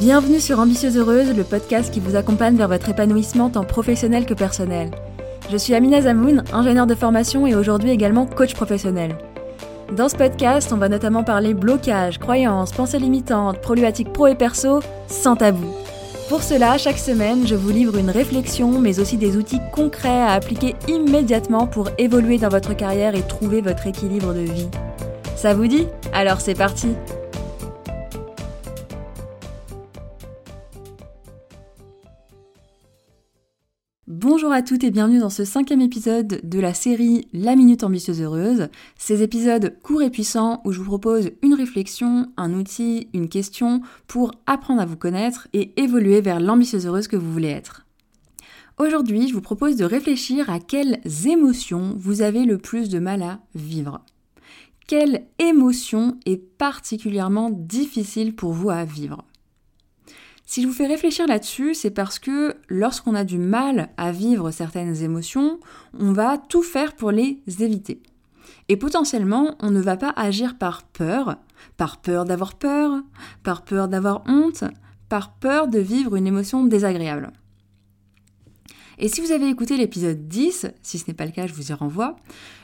Bienvenue sur Ambitieuse Heureuse, le podcast qui vous accompagne vers votre épanouissement tant professionnel que personnel. Je suis Amina Zamoun, ingénieure de formation et aujourd'hui également coach professionnel. Dans ce podcast, on va notamment parler blocage, croyances, pensées limitantes, problématiques pro et perso, sans tabou. Pour cela, chaque semaine, je vous livre une réflexion, mais aussi des outils concrets à appliquer immédiatement pour évoluer dans votre carrière et trouver votre équilibre de vie. Ça vous dit? Alors c'est parti Bonjour à toutes et bienvenue dans ce cinquième épisode de la série La Minute Ambitieuse Heureuse. Ces épisodes courts et puissants où je vous propose une réflexion, un outil, une question pour apprendre à vous connaître et évoluer vers l'ambitieuse heureuse que vous voulez être. Aujourd'hui, je vous propose de réfléchir à quelles émotions vous avez le plus de mal à vivre. Quelle émotion est particulièrement difficile pour vous à vivre? Si je vous fais réfléchir là-dessus, c'est parce que lorsqu'on a du mal à vivre certaines émotions, on va tout faire pour les éviter. Et potentiellement, on ne va pas agir par peur, par peur d'avoir peur, par peur d'avoir honte, par peur de vivre une émotion désagréable. Et si vous avez écouté l'épisode 10, si ce n'est pas le cas, je vous y renvoie,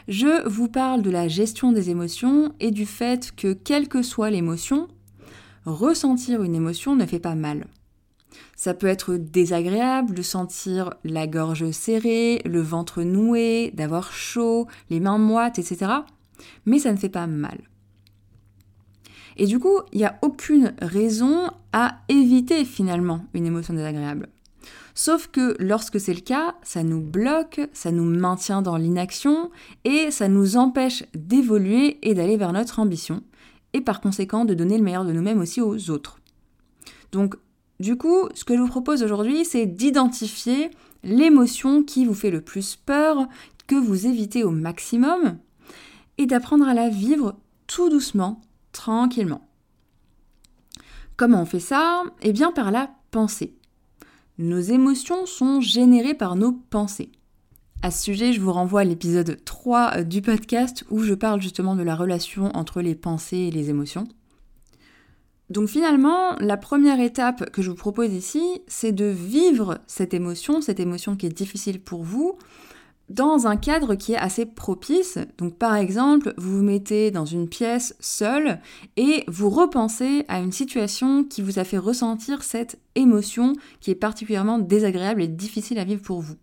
je vous parle de la gestion des émotions et du fait que quelle que soit l'émotion, ressentir une émotion ne fait pas mal. Ça peut être désagréable de sentir la gorge serrée, le ventre noué, d'avoir chaud, les mains moites, etc. Mais ça ne fait pas mal. Et du coup, il n'y a aucune raison à éviter finalement une émotion désagréable. Sauf que lorsque c'est le cas, ça nous bloque, ça nous maintient dans l'inaction et ça nous empêche d'évoluer et d'aller vers notre ambition et par conséquent de donner le meilleur de nous-mêmes aussi aux autres. Donc du coup, ce que je vous propose aujourd'hui, c'est d'identifier l'émotion qui vous fait le plus peur, que vous évitez au maximum, et d'apprendre à la vivre tout doucement, tranquillement. Comment on fait ça? Eh bien par la pensée. Nos émotions sont générées par nos pensées. À ce sujet, je vous renvoie à l'épisode 3 du podcast où je parle justement de la relation entre les pensées et les émotions. Donc finalement, la première étape que je vous propose ici, c'est de vivre cette émotion, cette émotion qui est difficile pour vous, dans un cadre qui est assez propice. Donc par exemple, vous vous mettez dans une pièce seule et vous repensez à une situation qui vous a fait ressentir cette émotion qui est particulièrement désagréable et difficile à vivre pour vous.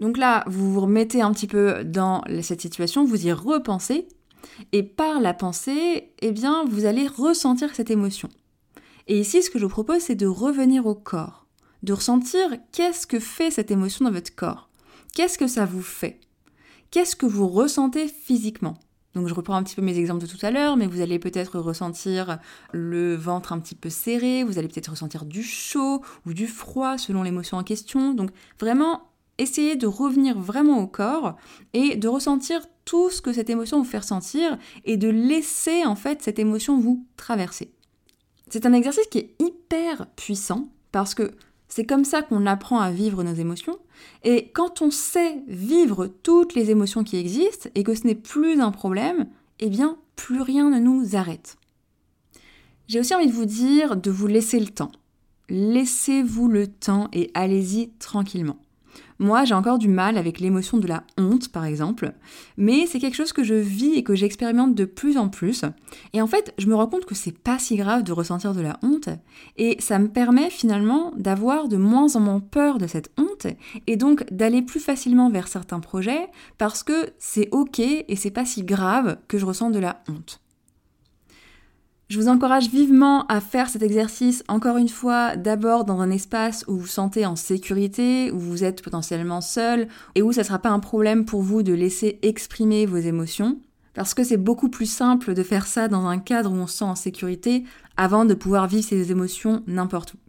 Donc là, vous vous remettez un petit peu dans cette situation, vous y repensez et par la pensée, eh bien, vous allez ressentir cette émotion. Et ici, ce que je vous propose, c'est de revenir au corps, de ressentir qu'est-ce que fait cette émotion dans votre corps. Qu'est-ce que ça vous fait? Qu'est-ce que vous ressentez physiquement? Donc je reprends un petit peu mes exemples de tout à l'heure, mais vous allez peut-être ressentir le ventre un petit peu serré, vous allez peut-être ressentir du chaud ou du froid selon l'émotion en question. Donc vraiment, essayez de revenir vraiment au corps et de ressentir tout ce que cette émotion vous fait ressentir et de laisser en fait cette émotion vous traverser. C'est un exercice qui est hyper puissant parce que c'est comme ça qu'on apprend à vivre nos émotions. Et quand on sait vivre toutes les émotions qui existent et que ce n'est plus un problème, eh bien, plus rien ne nous arrête. J'ai aussi envie de vous dire de vous laisser le temps. Laissez-vous le temps et allez-y tranquillement. Moi, j'ai encore du mal avec l'émotion de la honte, par exemple, mais c'est quelque chose que je vis et que j'expérimente de plus en plus. Et en fait, je me rends compte que c'est pas si grave de ressentir de la honte, et ça me permet finalement d'avoir de moins en moins peur de cette honte, et donc d'aller plus facilement vers certains projets, parce que c'est ok et c'est pas si grave que je ressens de la honte. Je vous encourage vivement à faire cet exercice, encore une fois, d'abord dans un espace où vous vous sentez en sécurité, où vous êtes potentiellement seul, et où ça ne sera pas un problème pour vous de laisser exprimer vos émotions. Parce que c'est beaucoup plus simple de faire ça dans un cadre où on se sent en sécurité avant de pouvoir vivre ses émotions n'importe où.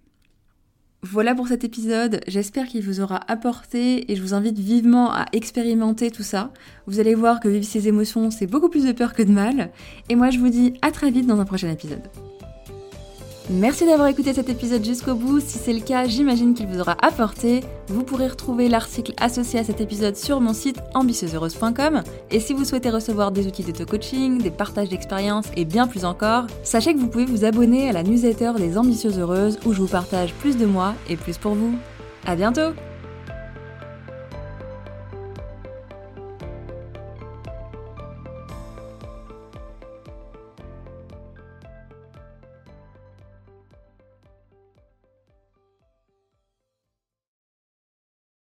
Voilà pour cet épisode, j'espère qu'il vous aura apporté et je vous invite vivement à expérimenter tout ça. Vous allez voir que vivre ces émotions, c'est beaucoup plus de peur que de mal. Et moi je vous dis à très vite dans un prochain épisode. Merci d'avoir écouté cet épisode jusqu'au bout. Si c'est le cas, j'imagine qu'il vous aura apporté. Vous pourrez retrouver l'article associé à cet épisode sur mon site ambitieuseheureuse.com. Et si vous souhaitez recevoir des outils d'auto-coaching, des partages d'expériences et bien plus encore, sachez que vous pouvez vous abonner à la newsletter des Ambitieuses Heureuses où je vous partage plus de moi et plus pour vous. À bientôt!